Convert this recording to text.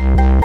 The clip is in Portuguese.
Música